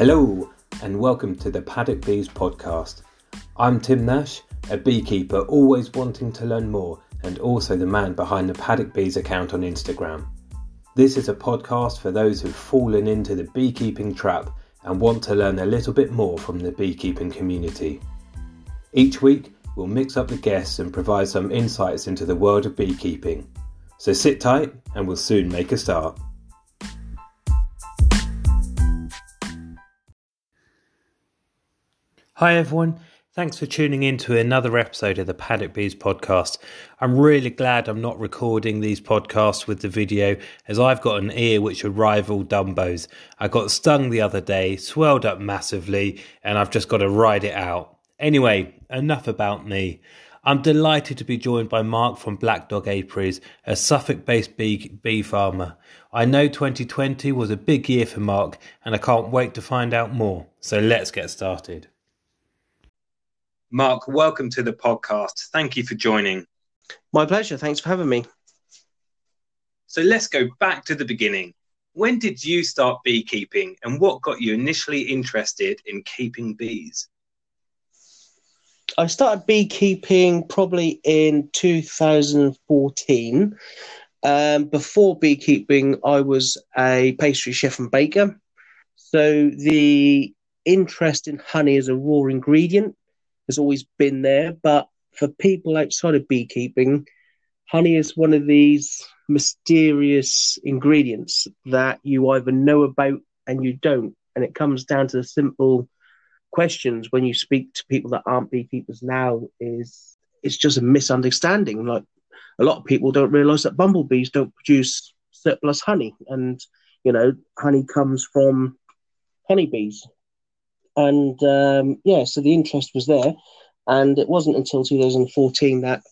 Hello, and welcome to the Paddock Bees podcast. I'm Tim Nash, a beekeeper always wanting to learn more, and also the man behind the Paddock Bees account on Instagram. This is a podcast for those who've fallen into the beekeeping trap and want to learn a little bit more from the beekeeping community. Each week, we'll mix up the guests and provide some insights into the world of beekeeping. So sit tight, and we'll soon make a start. Hi, everyone. Thanks for tuning in to another episode of the Paddock Bees podcast. I'm really glad I'm not recording these podcasts with the video as I've got an ear which would rival Dumbo's. I got stung the other day, swelled up massively, and I've just got to ride it out. Anyway, enough about me. I'm delighted to be joined by Mark from Black Dog Apiaries, a Suffolk based bee, bee farmer. I know 2020 was a big year for Mark, and I can't wait to find out more. So let's get started. Mark, welcome to the podcast. Thank you for joining. My pleasure. Thanks for having me. So let's go back to the beginning. When did you start beekeeping and what got you initially interested in keeping bees? I started beekeeping probably in 2014. Um, before beekeeping, I was a pastry chef and baker. So the interest in honey as a raw ingredient has always been there. But for people outside of beekeeping, honey is one of these mysterious ingredients that you either know about and you don't. And it comes down to the simple questions when you speak to people that aren't beekeepers now is it's just a misunderstanding. Like a lot of people don't realize that bumblebees don't produce surplus honey. And, you know, honey comes from honeybees. And um, yeah, so the interest was there. And it wasn't until 2014 that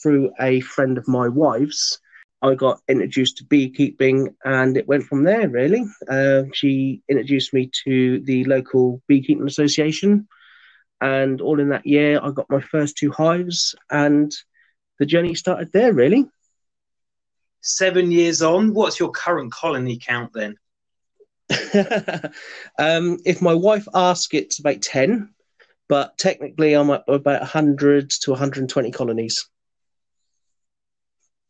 through a friend of my wife's, I got introduced to beekeeping and it went from there, really. Uh, she introduced me to the local beekeeping association. And all in that year, I got my first two hives and the journey started there, really. Seven years on, what's your current colony count then? um, if my wife asks, it's about 10, but technically I'm at about 100 to 120 colonies.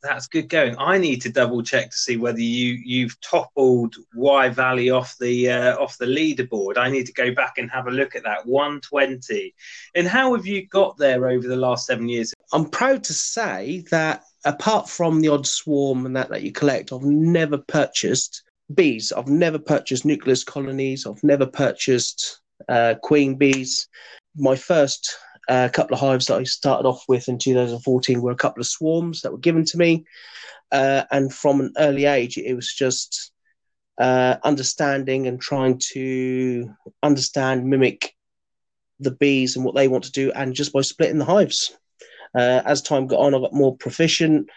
That's good going. I need to double check to see whether you you've toppled Wye Valley off the uh, off the leaderboard. I need to go back and have a look at that 120. And how have you got there over the last seven years? I'm proud to say that apart from the odd swarm and that that you collect, I've never purchased bees. I've never purchased nucleus colonies. I've never purchased uh, queen bees. My first uh, couple of hives that I started off with in 2014 were a couple of swarms that were given to me. Uh, and from an early age, it was just uh, understanding and trying to understand, mimic the bees and what they want to do, and just by splitting the hives. Uh, as time got on, I got more proficient.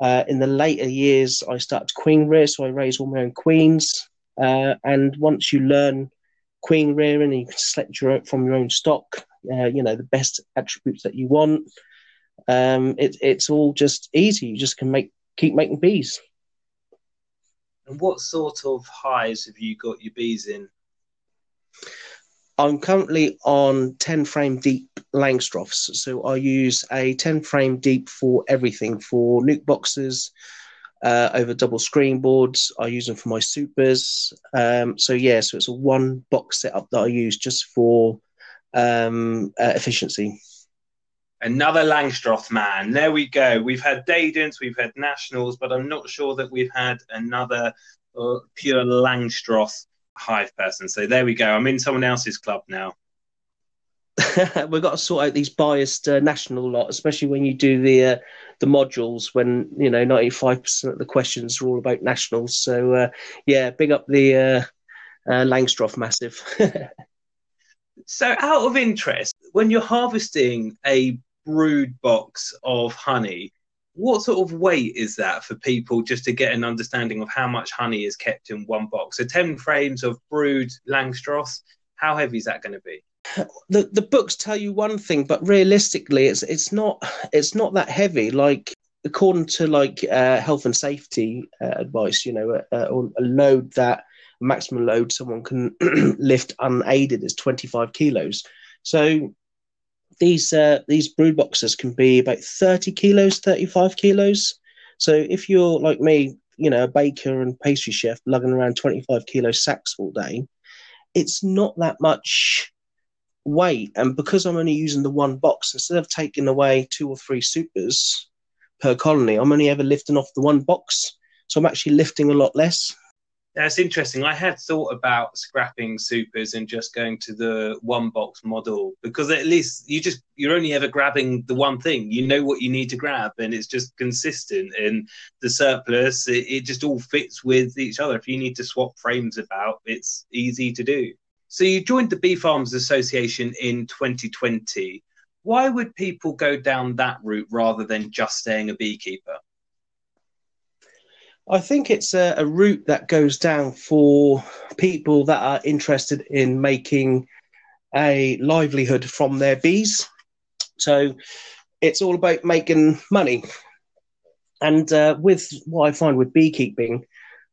Uh, in the later years, I started queen rear, so I raised all my own queens. Uh, and once you learn queen rearing and you can select your own, from your own stock, uh, you know the best attributes that you want. Um, it, it's all just easy. You just can make keep making bees. And what sort of hives have you got your bees in? I'm currently on 10 frame deep Langstroths. So I use a 10 frame deep for everything for nuke boxes, uh, over double screen boards. I use them for my supers. Um, so yeah, so it's a one box setup that I use just for um, uh, efficiency. Another Langstroth man. There we go. We've had Dadants, we've had Nationals, but I'm not sure that we've had another uh, pure Langstroth hive person. So there we go. I'm in someone else's club now. We've got to sort out these biased uh, national lot, especially when you do the uh, the modules. When you know ninety five percent of the questions are all about nationals. So uh, yeah, big up the uh, uh, Langstroth massive. So, out of interest, when you're harvesting a brood box of honey, what sort of weight is that for people just to get an understanding of how much honey is kept in one box? So, 10 frames of brood Langstroth, how heavy is that going to be? The the books tell you one thing, but realistically, it's it's not it's not that heavy. Like according to like uh, health and safety uh, advice, you know, a, a, load that maximum load someone can lift unaided is 25 kilos. So these uh, these brood boxes can be about 30 kilos, 35 kilos. So if you're like me, you know, a baker and pastry chef lugging around 25 kilo sacks all day, it's not that much weight. And because I'm only using the one box, instead of taking away two or three supers per colony, I'm only ever lifting off the one box. So I'm actually lifting a lot less. That's interesting. I had thought about scrapping supers and just going to the one box model because at least you just you're only ever grabbing the one thing. You know what you need to grab, and it's just consistent. And the surplus, it, it just all fits with each other. If you need to swap frames about, it's easy to do. So you joined the Bee Farmers Association in 2020. Why would people go down that route rather than just staying a beekeeper? I think it's a, a, route that goes down for people that are interested in making a livelihood from their bees. So it's all about making money. And uh, with what I find with beekeeping,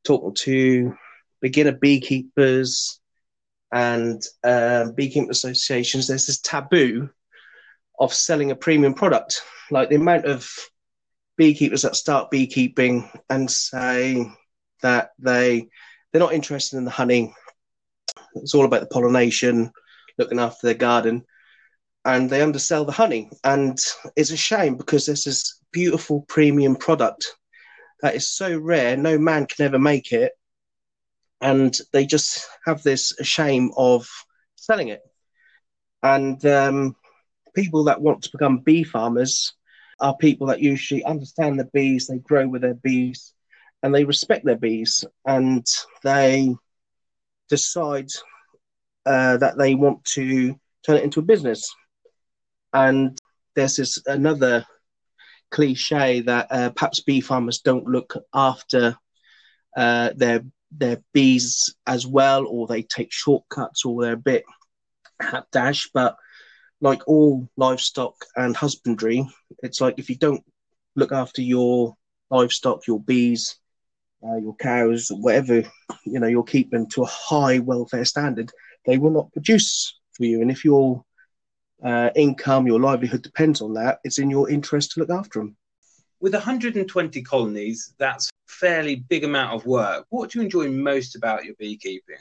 talking to beginner beekeepers and uh, beekeeping associations, there's this taboo of selling a premium product. Like the amount of beekeepers that start beekeeping and say that they they're not interested in the honey. It's all about the pollination, looking after their garden, and they undersell the honey. And it's a shame because there's this beautiful premium product that is so rare, no man can ever make it, and they just have this shame of selling it. And um, people that want to become bee farmers are people that usually understand the bees, they grow with their bees, and they respect their bees, and they decide uh, that they want to turn it into a business. And there's this another cliche that uh, perhaps bee farmers don't look after uh, their their bees as well, or they take shortcuts, or they're a bit dash. But like all livestock and husbandry, it's like if you don't look after your livestock, your bees, uh, your cows, whatever you know you're keeping to a high welfare standard, they will not produce for you. And if your uh, income, your livelihood depends on that, it's in your interest to look after them. With 120 colonies, that's fairly big amount of work. What do you enjoy most about your beekeeping?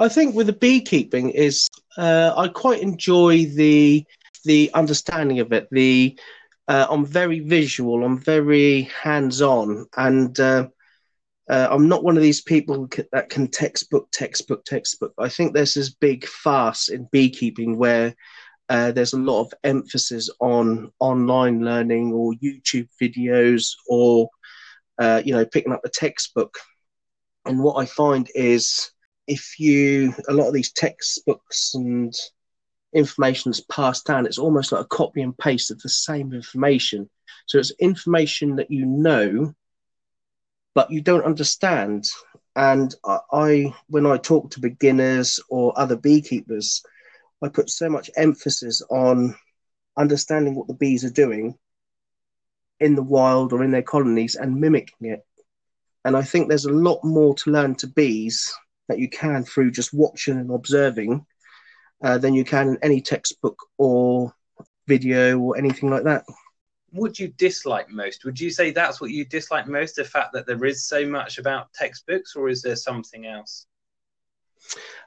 I think with the beekeeping is uh, I quite enjoy the the understanding of it. The uh, I'm very visual. I'm very hands on, and uh, uh, I'm not one of these people that can textbook, textbook, textbook. I think there's this big farce in beekeeping where uh, there's a lot of emphasis on online learning or YouTube videos or uh, you know picking up a textbook. And what I find is if you a lot of these textbooks and information is passed down, it's almost like a copy and paste of the same information. So it's information that you know, but you don't understand. And I, I when I talk to beginners or other beekeepers, I put so much emphasis on understanding what the bees are doing in the wild or in their colonies and mimicking it. And I think there's a lot more to learn to bees that you can through just watching and observing uh, than you can in any textbook or video or anything like that. Would you dislike most? Would you say that's what you dislike most? The fact that there is so much about textbooks, or is there something else?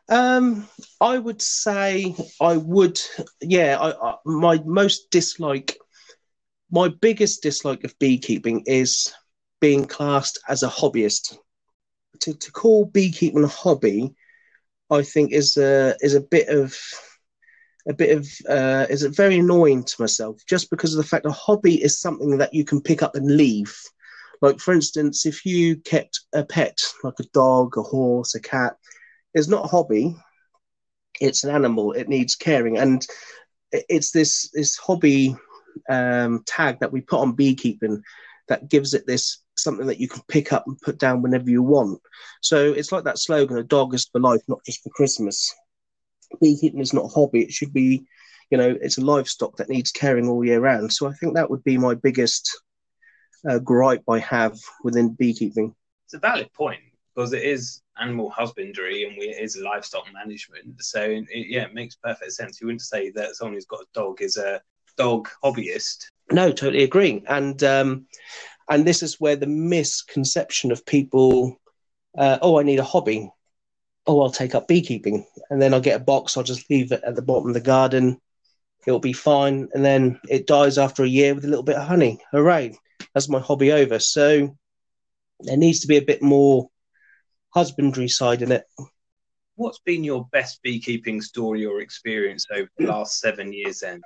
Um, I would say I would. Yeah, I, I, my most dislike, my biggest dislike of beekeeping is being classed as a hobbyist to, to call beekeeping a hobby, I think is a is a bit of a bit of uh, is it very annoying to myself just because of the fact a hobby is something that you can pick up and leave. Like for instance, if you kept a pet like a dog, a horse, a cat, it's not a hobby. It's an animal. It needs caring, and it's this this hobby um, tag that we put on beekeeping that gives it this something that you can pick up and put down whenever you want. So it's like that slogan: "A dog is for life, not just for Christmas." Beekeeping is not a hobby; it should be, you know, it's a livestock that needs caring all year round. So I think that would be my biggest uh, gripe I have within beekeeping. It's a valid point. because it is animal husbandry and we, it is livestock management. So it, yeah, it makes perfect sense. You wouldn't say that someone who's got a dog is a dog hobbyist. No, totally agree. And um, and this is where the misconception of people, uh, oh, I need a hobby. Oh, I'll take up beekeeping, and then I'll get a box. I'll just leave it at the bottom of the garden. It'll be fine, and then it dies after a year with a little bit of honey. Hooray! That's my hobby over. So there needs to be a bit more husbandry side in it. What's been your best beekeeping story or experience over the last seven years then?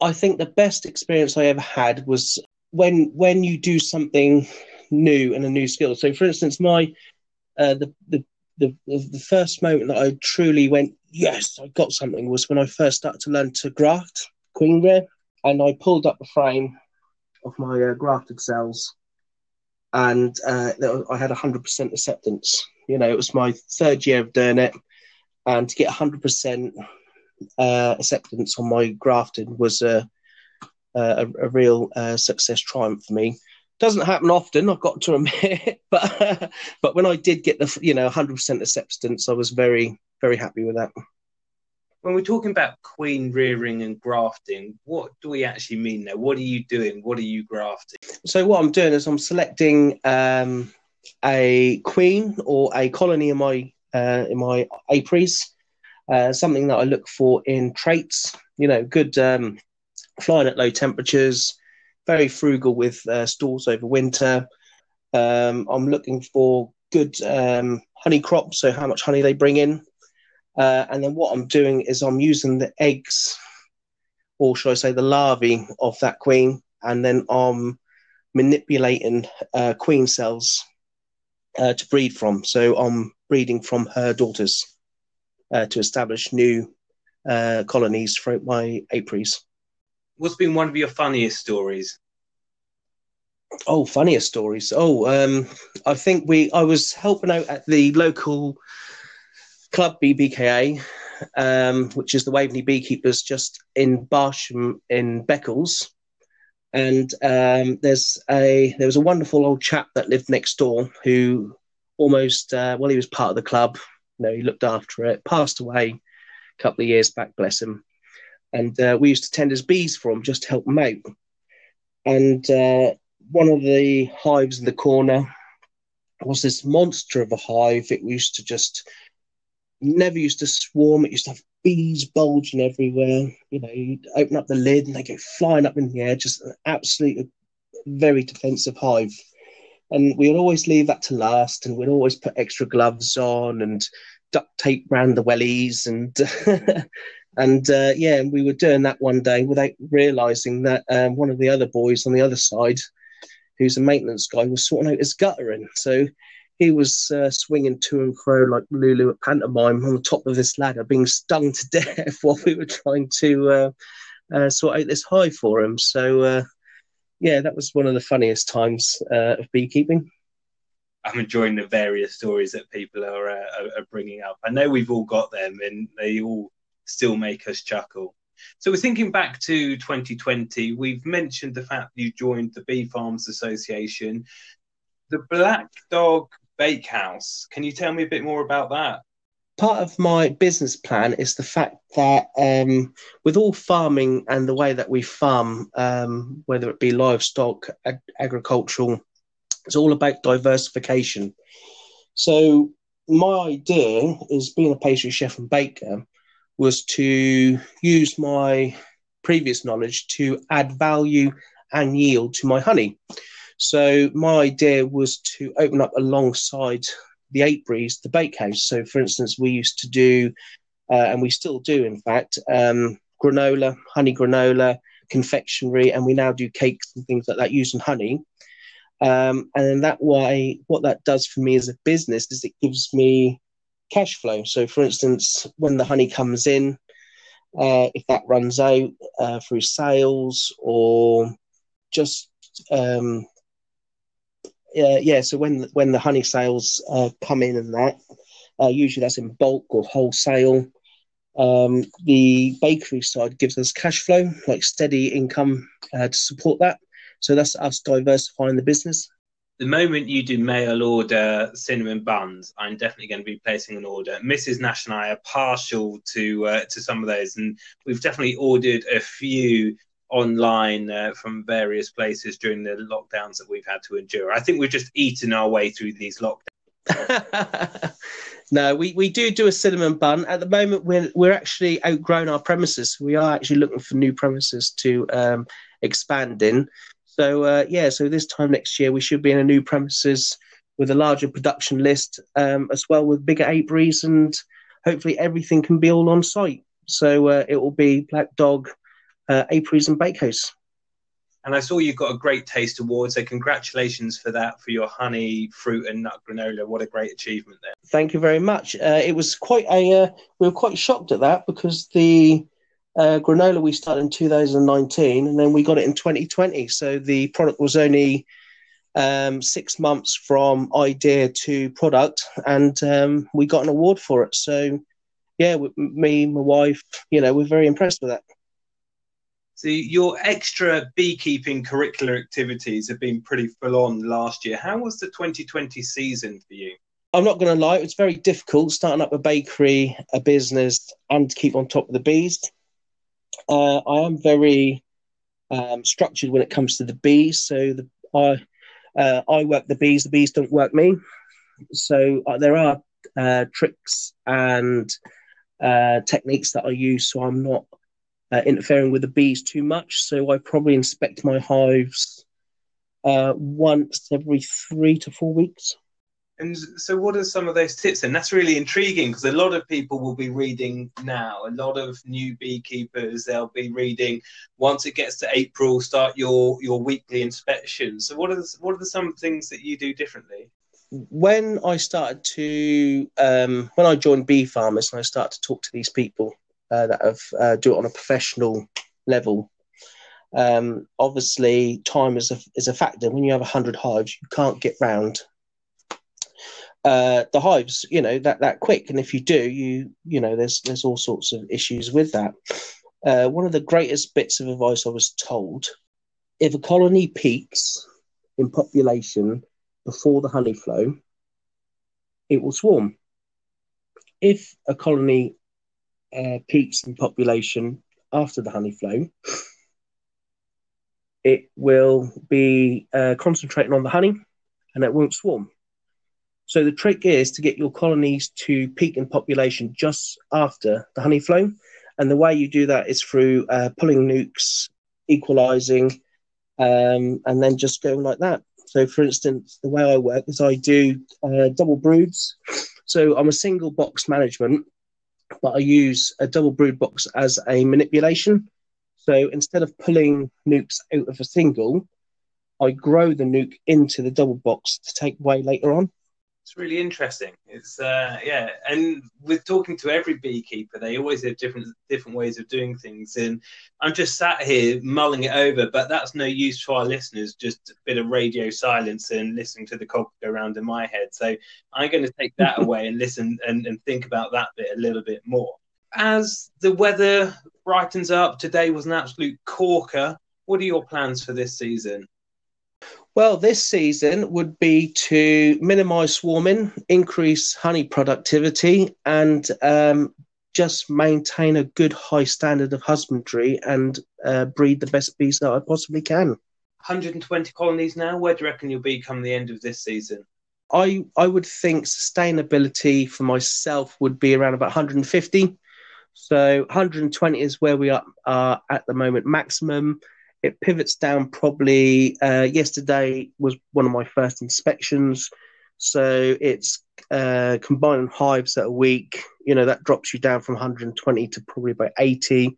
I think the best experience I ever had was when when you do something new and a new skill. So, for instance, my uh, the, the the the first moment that I truly went, yes, I got something was when I first started to learn to graft queen rare, and I pulled up the frame of my uh, grafted cells, and uh, I had hundred percent acceptance. You know, it was my third year of doing it, and to get hundred percent uh, acceptance on my grafting was a a, a real uh, success triumph for me. Doesn't happen often, I've got to admit, but but when I did get the you know 100% acceptance, I was very very happy with that. When we're talking about queen rearing and grafting, what do we actually mean there? What are you doing? What are you grafting? So what I'm doing is I'm selecting um, a queen or a colony in my uh, in my apiaries uh, something that I look for in traits. You know, good um, flying at low temperatures, very frugal with uh, stores over winter. Um, I'm looking for good um, honey crops, so how much honey they bring in. Uh, and then what I'm doing is I'm using the eggs, or should I say the larvae of that queen, and then I'm manipulating uh, queen cells uh, to breed from. So I'm breeding from her daughters uh, to establish new uh, colonies throughout my apiaries. What's been one of your funniest stories? Oh, funniest stories. Oh, um, I think we. I was helping out at the local club BBKA, um, which is the Waveney Beekeepers, just in Barsham in Beccles. And um, there's a there was a wonderful old chap that lived next door who almost uh, well he was part of the club you know, he looked after it, passed away a couple of years back, bless him. And uh, we used to tend as bees for him just to help him out. And uh, one of the hives in the corner was this monster of a hive. It used to just never used to swarm. It used to have bees bulging everywhere. You know, you'd open up the lid and they go flying up in the air. Just an absolute, very defensive hive and we'd always leave that to last, and we'd always put extra gloves on and duct tape around the wellies, and and uh, yeah, we were doing that one day without realizing that um, one of the other boys on the other side, who's a maintenance guy, was sorting out his guttering. So he was uh, swinging to and fro like Lulu at pantomime on the top of this ladder, being stung to death while we were trying to uh, uh, sort out this hive for him. So uh, yeah, that was one of the funniest times uh, of beekeeping. I'm enjoying the various stories that people are, are bringing up. I know we've all got them, and they all still make us chuckle. So we're thinking back to 2020. We've mentioned the fact you joined the Bee Farms Association, the Black Dog Bakehouse. Can you tell me a bit more about that? part of my business plan is the fact that um, with all farming and the way that we farm, um, whether it be livestock, ag- agricultural, it's all about diversification. So my idea is being a pastry chef and baker was to use my previous knowledge to add value and yield to my honey. So my idea was to open up alongside the apiaries, the bakehouse. So, for instance, we used to do, uh, and we still do, in fact, um, granola, honey granola, confectionery, and we now do cakes and things like that using honey. Um, and that way, what that does for me as a business is it gives me cash flow. So, for instance, when the honey comes in, uh, if that runs out uh, through sales or just um, uh, yeah, so when when the honey sales uh, come in and that, uh, usually that's in bulk or wholesale. Um, the bakery side gives us cash flow, like steady income uh, to support that. So that's us diversifying the business. The moment you do mail order cinnamon buns, I'm definitely going to be placing an order. Mrs. Nash and I are partial to uh, to some of those, and we've definitely ordered a few online uh, from various places during the lockdowns that we've had to endure. I think we've just eaten our way through these lockdowns. no, we, we do do a cinnamon bun. At the moment, we're we're actually outgrown our premises. We are actually looking for new premises to um, expand in. So uh, yeah, so this time next year we should be in a new premises with a larger production list, um, as well with bigger apiaries, and hopefully everything can be all on site. So uh, it will be Black Dog, uh, apiaries, and bakehouse. And I saw you got a great taste award, so congratulations for that for your honey, fruit, and nut granola. What a great achievement there! Thank you very much. Uh, it was quite a uh, we were quite shocked at that because the uh, granola we started in 2019, and then we got it in 2020. So the product was only um, six months from idea to product, and um, we got an award for it. So yeah, me, my wife, you know, we're very impressed with that. So your extra beekeeping curricular activities have been pretty full on last year. How was the 2020 season for you? I'm not going to lie, it was very difficult starting up a bakery, a business, and to keep on top of the bees uh, I am very um, structured when it comes to the bees. So the, I uh, I work the bees. The bees don't work me. So uh, there are uh, tricks and uh, techniques that I use, so I'm not uh, interfering with the bees too much. So I probably inspect my hives once every three to four weeks. And so, what are some of those tips? And that's really intriguing because a lot of people will be reading now. A lot of new beekeepers, they'll be reading once it gets to April, start your your weekly inspections. So, what are the, what are some things that you do differently? When I started to, um, when I joined Bee Farmers and I started to talk to these people uh, that have uh, do it on a professional level, um, obviously time is a is a factor. When you have hundred hives, you can't get round uh, the hives, you know, that that quick. And if you do, you you know, there's there's all sorts of issues with that. Uh, one of the greatest bits of advice I was told: if a colony peaks in population before the honey flow, it will swarm. If a colony uh, peaks in population after the honey flow, it will be uh, concentrating on the honey and it won't swarm. So the trick is to get your colonies to peak in population just after the honey flow. And the way you do that is through uh, pulling nukes, equalizing, um, and then just going like that. So, for instance, the way I work is I do uh, double broods. So I'm a single box management, but I use a double brood box as a manipulation. So instead of pulling nukes out of a single, I grow the nuke into the double box to take away later on it's really interesting. It's uh, yeah, and with talking to every beekeeper, they always have different different ways of doing things. And I'm just sat here mulling it over, but that's no use for our listeners. Just a bit of radio silence and listening to the cog go around in my head. So I'm going to take that away and listen and, and think about that bit a little bit more. As the weather brightens up, today was an absolute corker. What are your plans for this season? Well, this season would be to minimise swarming, increase honey productivity, and um, just maintain a good high standard of husbandry and uh, breed the best bees that I possibly can. 120 colonies now. Where do you reckon you'll be come the end of this season? I I would think sustainability for myself would be around about 150. So 120 is where we are, are at the moment maximum it pivots down probably uh, yesterday was one of my first inspections. So it's uh, combining hives that are weak you know that drops you down from 120 to probably about 80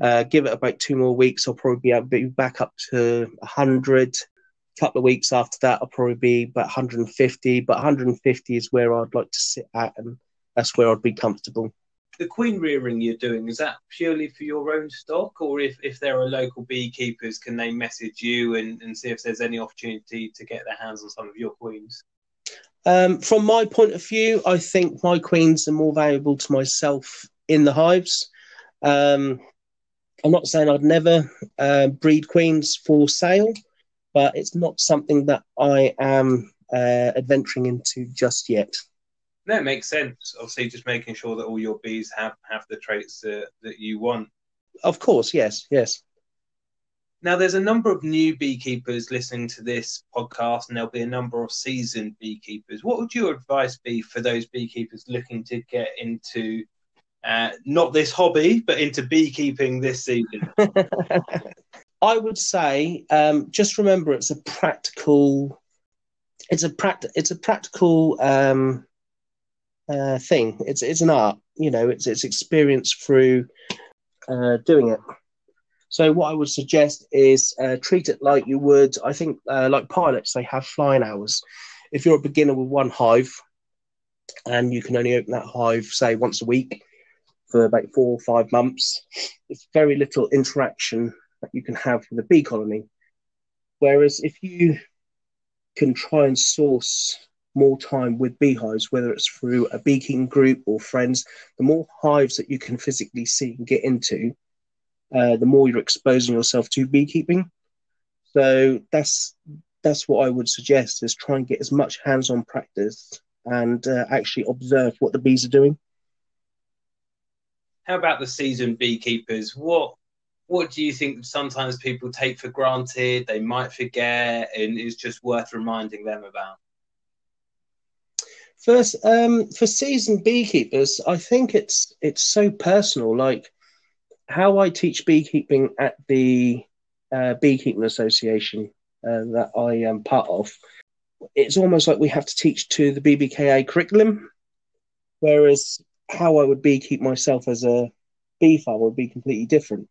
uh, give it about two more weeks i'll probably be back up to 100 a couple of weeks after that i'll probably be about 150 but 150 is where i'd like to sit at and that's where i'd be comfortable the queen rearing you're doing is that purely for your own stock? Or if, if there are local beekeepers can they message you and, and see if there's any opportunity to get their hands on some of your queens? Um, from my point of view i think my queens are more valuable to myself in the hives. Um, i'm not saying i'd never uh, breed queens for sale but it's not something that I am uh, adventuring into just yet. No, it makes sense. Obviously, just making sure that all your bees have have the traits that, that you want. Of course, yes, yes. Now, there's a number of new beekeepers listening to this podcast, and there'll be a number of seasoned beekeepers. What would your advice be for those beekeepers looking to get into uh, not this hobby, but into beekeeping this season? I would say um, just remember it's a practical, it's a pract, it's a practical um, uh, thing. It's it's an art, you know. It's it's experience through uh, doing it. So what I would suggest is uh, treat it like you would. I think uh, like pilots, they have flying hours. If you're a beginner with one hive, and you can only open that hive say once a week for about four or five months, it's very little interaction that you can have with a bee colony. Whereas if you can try and source more time with beehives, whether it's through a beekeeping group or friends, the more hives that you can physically see and get into, uh, the more you're exposing yourself to beekeeping. So that's that's what I would suggest is try and get as much hands-on practice and uh, actually observe what the bees are doing. How about the seasoned beekeepers? What what do you think sometimes people take for granted, they might forget, and it's just worth reminding them about? First, um, for seasoned beekeepers, I think it's it's so personal. Like how I teach beekeeping at the uh, Beekeeping Association uh, that I am part of, it's almost like we have to teach to the BBKA curriculum, whereas how I would beekeep myself as a bee farmer would be completely different.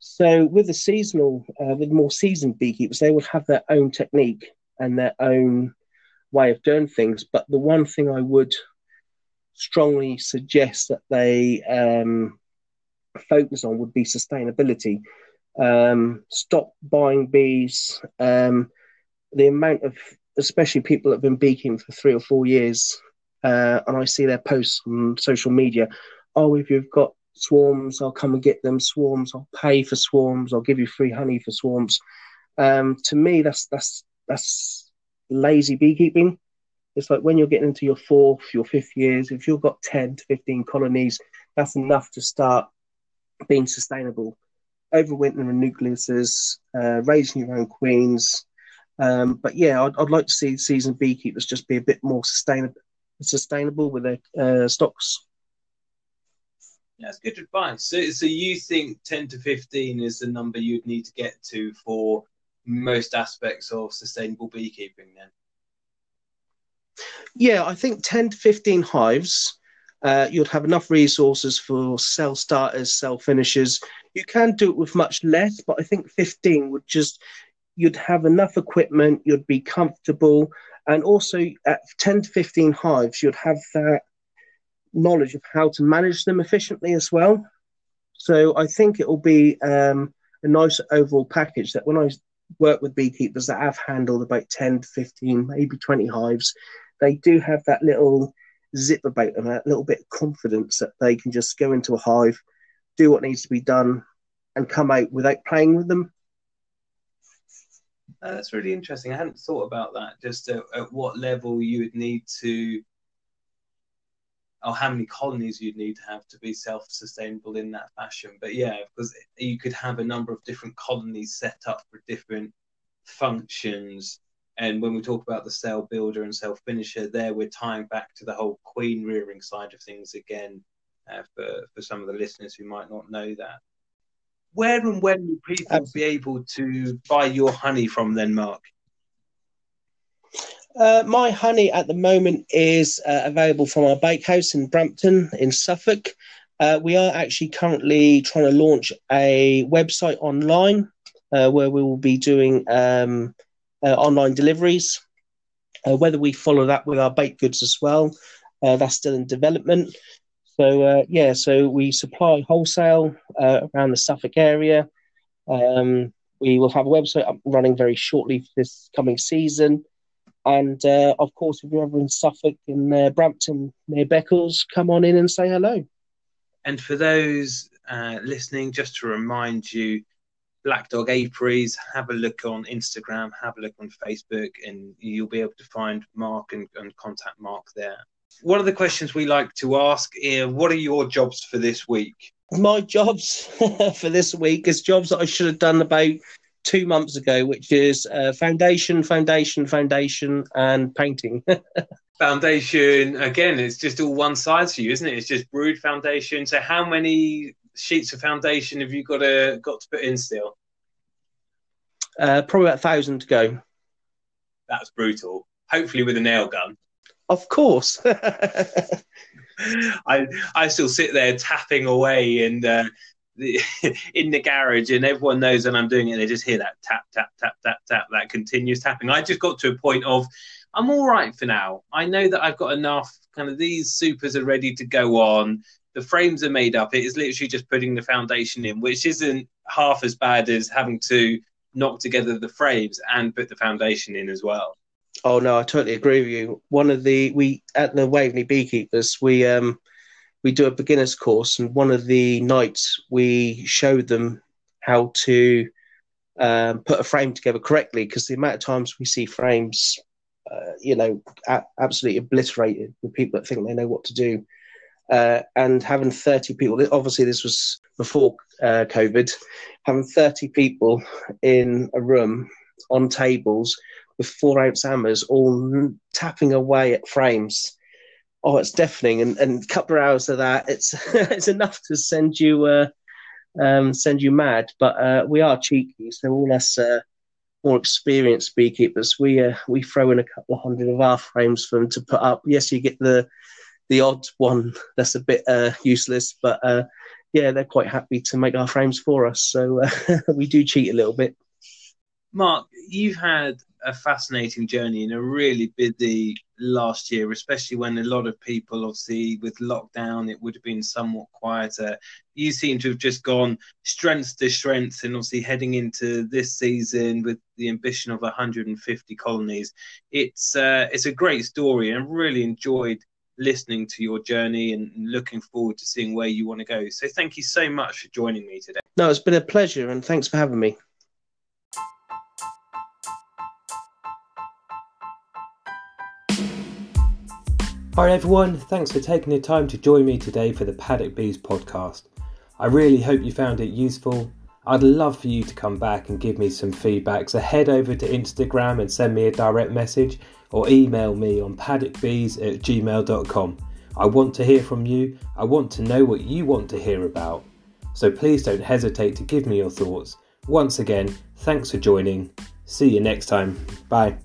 So with the seasonal, uh, with more seasoned beekeepers, they would have their own technique and their own way of doing things. But the one thing I would strongly suggest that they um, focus on would be sustainability. Um, stop buying bees. Um, the amount of, especially people that have been beekeeping for three or four years, uh, and I see their posts on social media. Oh, if you've got swarms, I'll come and get them. Swarms, I'll pay for swarms. I'll give you free honey for swarms. Um, to me, that's that's that's lazy beekeeping. It's like when you're getting into your fourth, your fifth years, if you've got 10 to 15 colonies, that's enough to start being sustainable. Overwintering in nucleuses, uh, raising your own queens. Um, but yeah, I'd, I'd, like to see seasoned beekeepers just be a bit more sustainable, sustainable with their uh, stocks. Yeah, that's good advice. So, so you think 10 to 15 is the number you'd need to get to for most aspects of sustainable beekeeping then? Yeah, I think 10 to 15 hives, uh, you'd have enough resources for cell starters, cell finishers. You can do it with much less, but I think 15 would just, you'd have enough equipment, you'd be comfortable. And also at 10 to 15 hives, you'd have that knowledge of how to manage them efficiently as well. So I think it will be um, a nice overall package that when I work with beekeepers that have handled about 10 to 15, maybe 20 hives, they do have that little zip about them, that little bit of confidence that they can just go into a hive, do what needs to be done, and come out without playing with them. Uh, that's really interesting. I hadn't thought about that. Just at, at, what level you would need to, or how many colonies you'd need to have to be self-sustainable in that fashion. But yeah, because you could have a number of different colonies set up for different functions and when we talk about the cell builder and cell finisher, there we're tying back to the whole queen rearing side of things again uh, for, for some of the listeners who might not know that. Where and when will people Absolutely. be able to buy your honey from then, Mark? Uh, my honey at the moment is uh, available from our bakehouse in Brampton in Suffolk. Uh, we are actually currently trying to launch a website online uh, where we will be doing um, uh, online deliveries. Uh, whether we follow that with our baked goods as well, that's still in development. So yeah, so we supply wholesale around the Suffolk area. Um, we will have a website up running very shortly for this coming season. And uh, of course, if you're ever in Suffolk in uh, Brampton near Beccles, come on in and say hello. And for those uh, listening, just to remind you, Black Dog Apiaries, have a look on Instagram, have a look on Facebook, and you'll be able to find Mark and, and contact Mark there. One of the questions we like to ask is what are your jobs for this week? My jobs for this week is jobs that I should have done about two months ago, which is uh, foundation, foundation, foundation, and painting. foundation, again, it's just all one size for you, isn't it? It's just brood foundation. So, how many sheets of foundation have you got to got to put in still? Uh, probably about a thousand to go. That's brutal. Hopefully, with a nail gun. Of course. I I still sit there tapping away and uh, in the garage, and everyone knows that I'm doing it. They just hear that tap tap tap tap tap that continuous tapping. I just got to a point of I'm all right for now. I know that I've got enough. Kind of these supers are ready to go on. The frames are made up. It is literally just putting the foundation in, which isn't half as bad as having to knock together the frames and put the foundation in as well. Oh no, I totally agree with you. One of the we at the Waveney Beekeepers, we um we do a beginners course, and one of the nights we showed them how to um, put a frame together correctly because the amount of times we see frames, uh, you know, a- absolutely obliterated with people that think they know what to do. Uh, and having 30 people, obviously, this was before uh, COVID, having 30 people in a room on tables with four ounce hammers, all tapping away at frames. Oh, it's deafening, and, and a couple of hours of that, it's it's enough to send you uh, um, send you mad. But uh, we are cheeky, so all us uh, more experienced beekeepers, we uh, we throw in a couple of hundred of our frames for them to put up. Yes, you get the the odd one that's a bit uh, useless, but uh, yeah, they're quite happy to make our frames for us. So uh, we do cheat a little bit. Mark, you've had a fascinating journey and a really busy last year, especially when a lot of people, obviously, with lockdown, it would have been somewhat quieter. You seem to have just gone strength to strength, and obviously heading into this season with the ambition of 150 colonies. It's uh, it's a great story, and really enjoyed listening to your journey and looking forward to seeing where you want to go. So, thank you so much for joining me today. No, it's been a pleasure, and thanks for having me. Right, everyone, thanks for taking the time to join me today for the Paddock Bees podcast. I really hope you found it useful. I'd love for you to come back and give me some feedback, so head over to Instagram and send me a direct message or email me on paddockbees at gmail.com. I want to hear from you, I want to know what you want to hear about. So please don't hesitate to give me your thoughts. Once again, thanks for joining. See you next time. Bye.